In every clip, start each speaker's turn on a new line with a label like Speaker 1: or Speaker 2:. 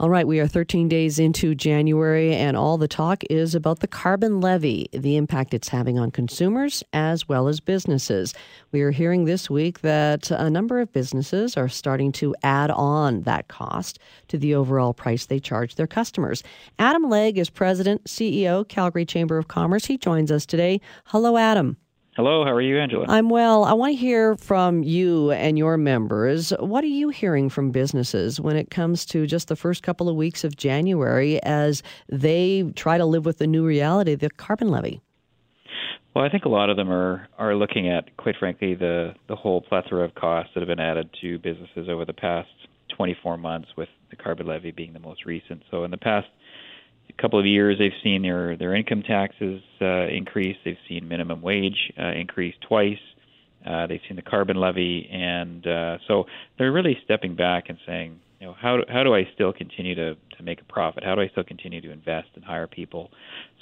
Speaker 1: All right, we are 13 days into January, and all the talk is about the carbon levy, the impact it's having on consumers as well as businesses. We are hearing this week that a number of businesses are starting to add on that cost to the overall price they charge their customers. Adam Legge is president, CEO, Calgary Chamber of Commerce. He joins us today. Hello, Adam.
Speaker 2: Hello, how are you, Angela?
Speaker 1: I'm well. I want to hear from you and your members. What are you hearing from businesses when it comes to just the first couple of weeks of January as they try to live with the new reality, the carbon levy?
Speaker 2: Well, I think a lot of them are are looking at, quite frankly, the the whole plethora of costs that have been added to businesses over the past 24 months, with the carbon levy being the most recent. So, in the past couple of years, they've seen their their income taxes uh, increase. They've seen minimum wage uh, increase twice. Uh, they've seen the carbon levy, and uh, so they're really stepping back and saying, you know, how do, how do I still continue to to make a profit? How do I still continue to invest and hire people?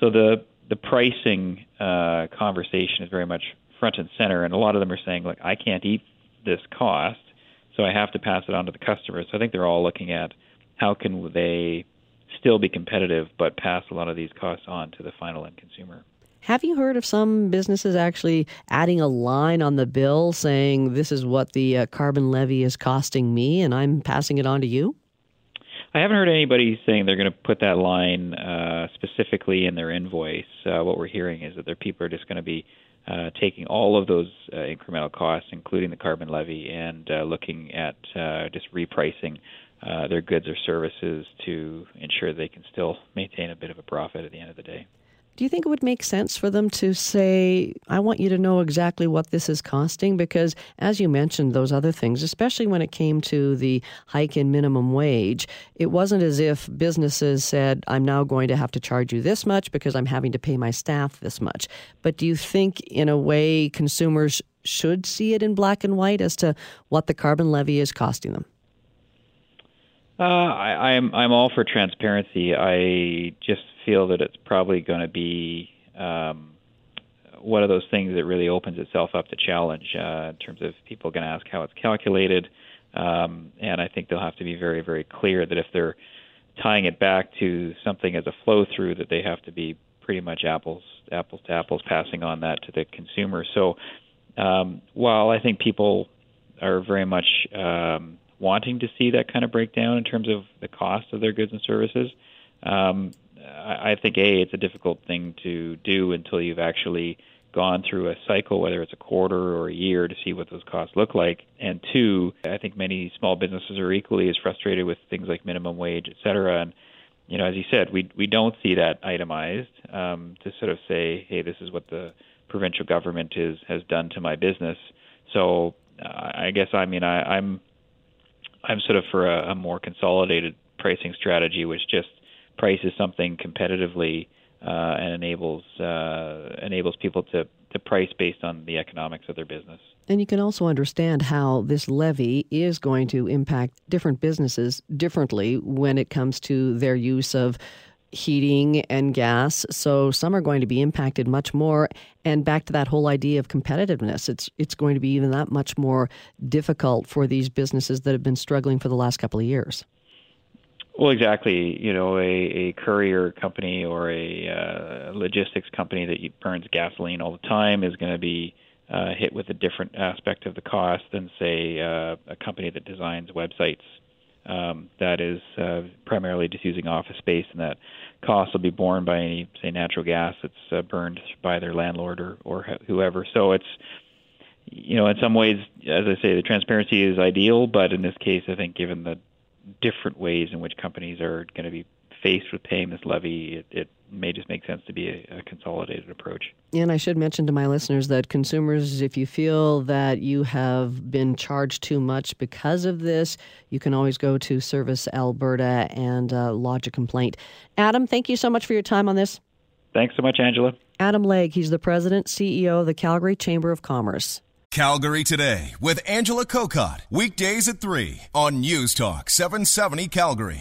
Speaker 2: So the the pricing uh, conversation is very much front and center, and a lot of them are saying, like, I can't eat this cost, so I have to pass it on to the customers. So I think they're all looking at how can they still be competitive, but pass a lot of these costs on to the final end consumer.
Speaker 1: Have you heard of some businesses actually adding a line on the bill saying this is what the uh, carbon levy is costing me and I'm passing it on to you?
Speaker 2: I haven't heard anybody saying they're going to put that line uh, specifically in their invoice. Uh, what we're hearing is that their people are just going to be uh, taking all of those uh, incremental costs, including the carbon levy, and uh, looking at uh, just repricing uh, their goods or services to ensure they can still maintain a bit of a profit at the end of the day.
Speaker 1: Do you think it would make sense for them to say, I want you to know exactly what this is costing? Because, as you mentioned, those other things, especially when it came to the hike in minimum wage, it wasn't as if businesses said, I'm now going to have to charge you this much because I'm having to pay my staff this much. But do you think, in a way, consumers should see it in black and white as to what the carbon levy is costing them?
Speaker 2: Uh, I, I'm I'm all for transparency. I just feel that it's probably going to be um, one of those things that really opens itself up to challenge uh, in terms of people going to ask how it's calculated, um, and I think they'll have to be very very clear that if they're tying it back to something as a flow through, that they have to be pretty much apples apples to apples, passing on that to the consumer. So um, while I think people are very much um, wanting to see that kind of breakdown in terms of the cost of their goods and services. Um, I, think a it's a difficult thing to do until you've actually gone through a cycle, whether it's a quarter or a year, to see what those costs look like. And two, I think many small businesses are equally as frustrated with things like minimum wage, et cetera. And you know, as you said, we we don't see that itemized um, to sort of say, hey, this is what the provincial government is has done to my business. So uh, I guess I mean I, I'm I'm sort of for a, a more consolidated pricing strategy, which just prices something competitively uh, and enables uh, enables people to to price based on the economics of their business.
Speaker 1: And you can also understand how this levy is going to impact different businesses differently when it comes to their use of heating and gas. So some are going to be impacted much more. And back to that whole idea of competitiveness, it's it's going to be even that much more difficult for these businesses that have been struggling for the last couple of years.
Speaker 2: Well, exactly. You know, a, a courier company or a uh, logistics company that burns gasoline all the time is going to be uh, hit with a different aspect of the cost than, say, uh, a company that designs websites um, that is uh, primarily just using office space, and that cost will be borne by any, say, natural gas that's uh, burned by their landlord or, or whoever. So it's, you know, in some ways, as I say, the transparency is ideal, but in this case, I think given the different ways in which companies are going to be faced with paying this levy, it, it may just make sense to be a, a, consolidated approach.
Speaker 1: And I should mention to my listeners that consumers, if you feel that you have been charged too much because of this, you can always go to Service Alberta and uh, lodge a complaint. Adam, thank you so much for your time on this.
Speaker 2: Thanks so much, Angela.
Speaker 1: Adam Legge, he's the president, CEO of the Calgary Chamber of Commerce.
Speaker 3: Calgary Today with Angela Kokott, weekdays at 3 on News Talk 770 Calgary.